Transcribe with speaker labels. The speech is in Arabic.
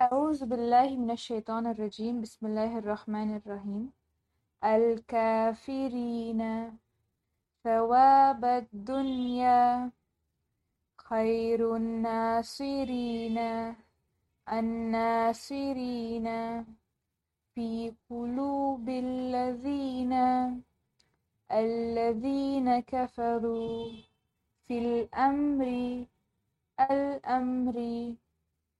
Speaker 1: أعوذ بالله من الشيطان الرجيم. بسم الله الرحمن الرحيم. الكافرين ثواب الدنيا خير الناصرين الناصرين في قلوب الذين الذين كفروا في الأمر الأمر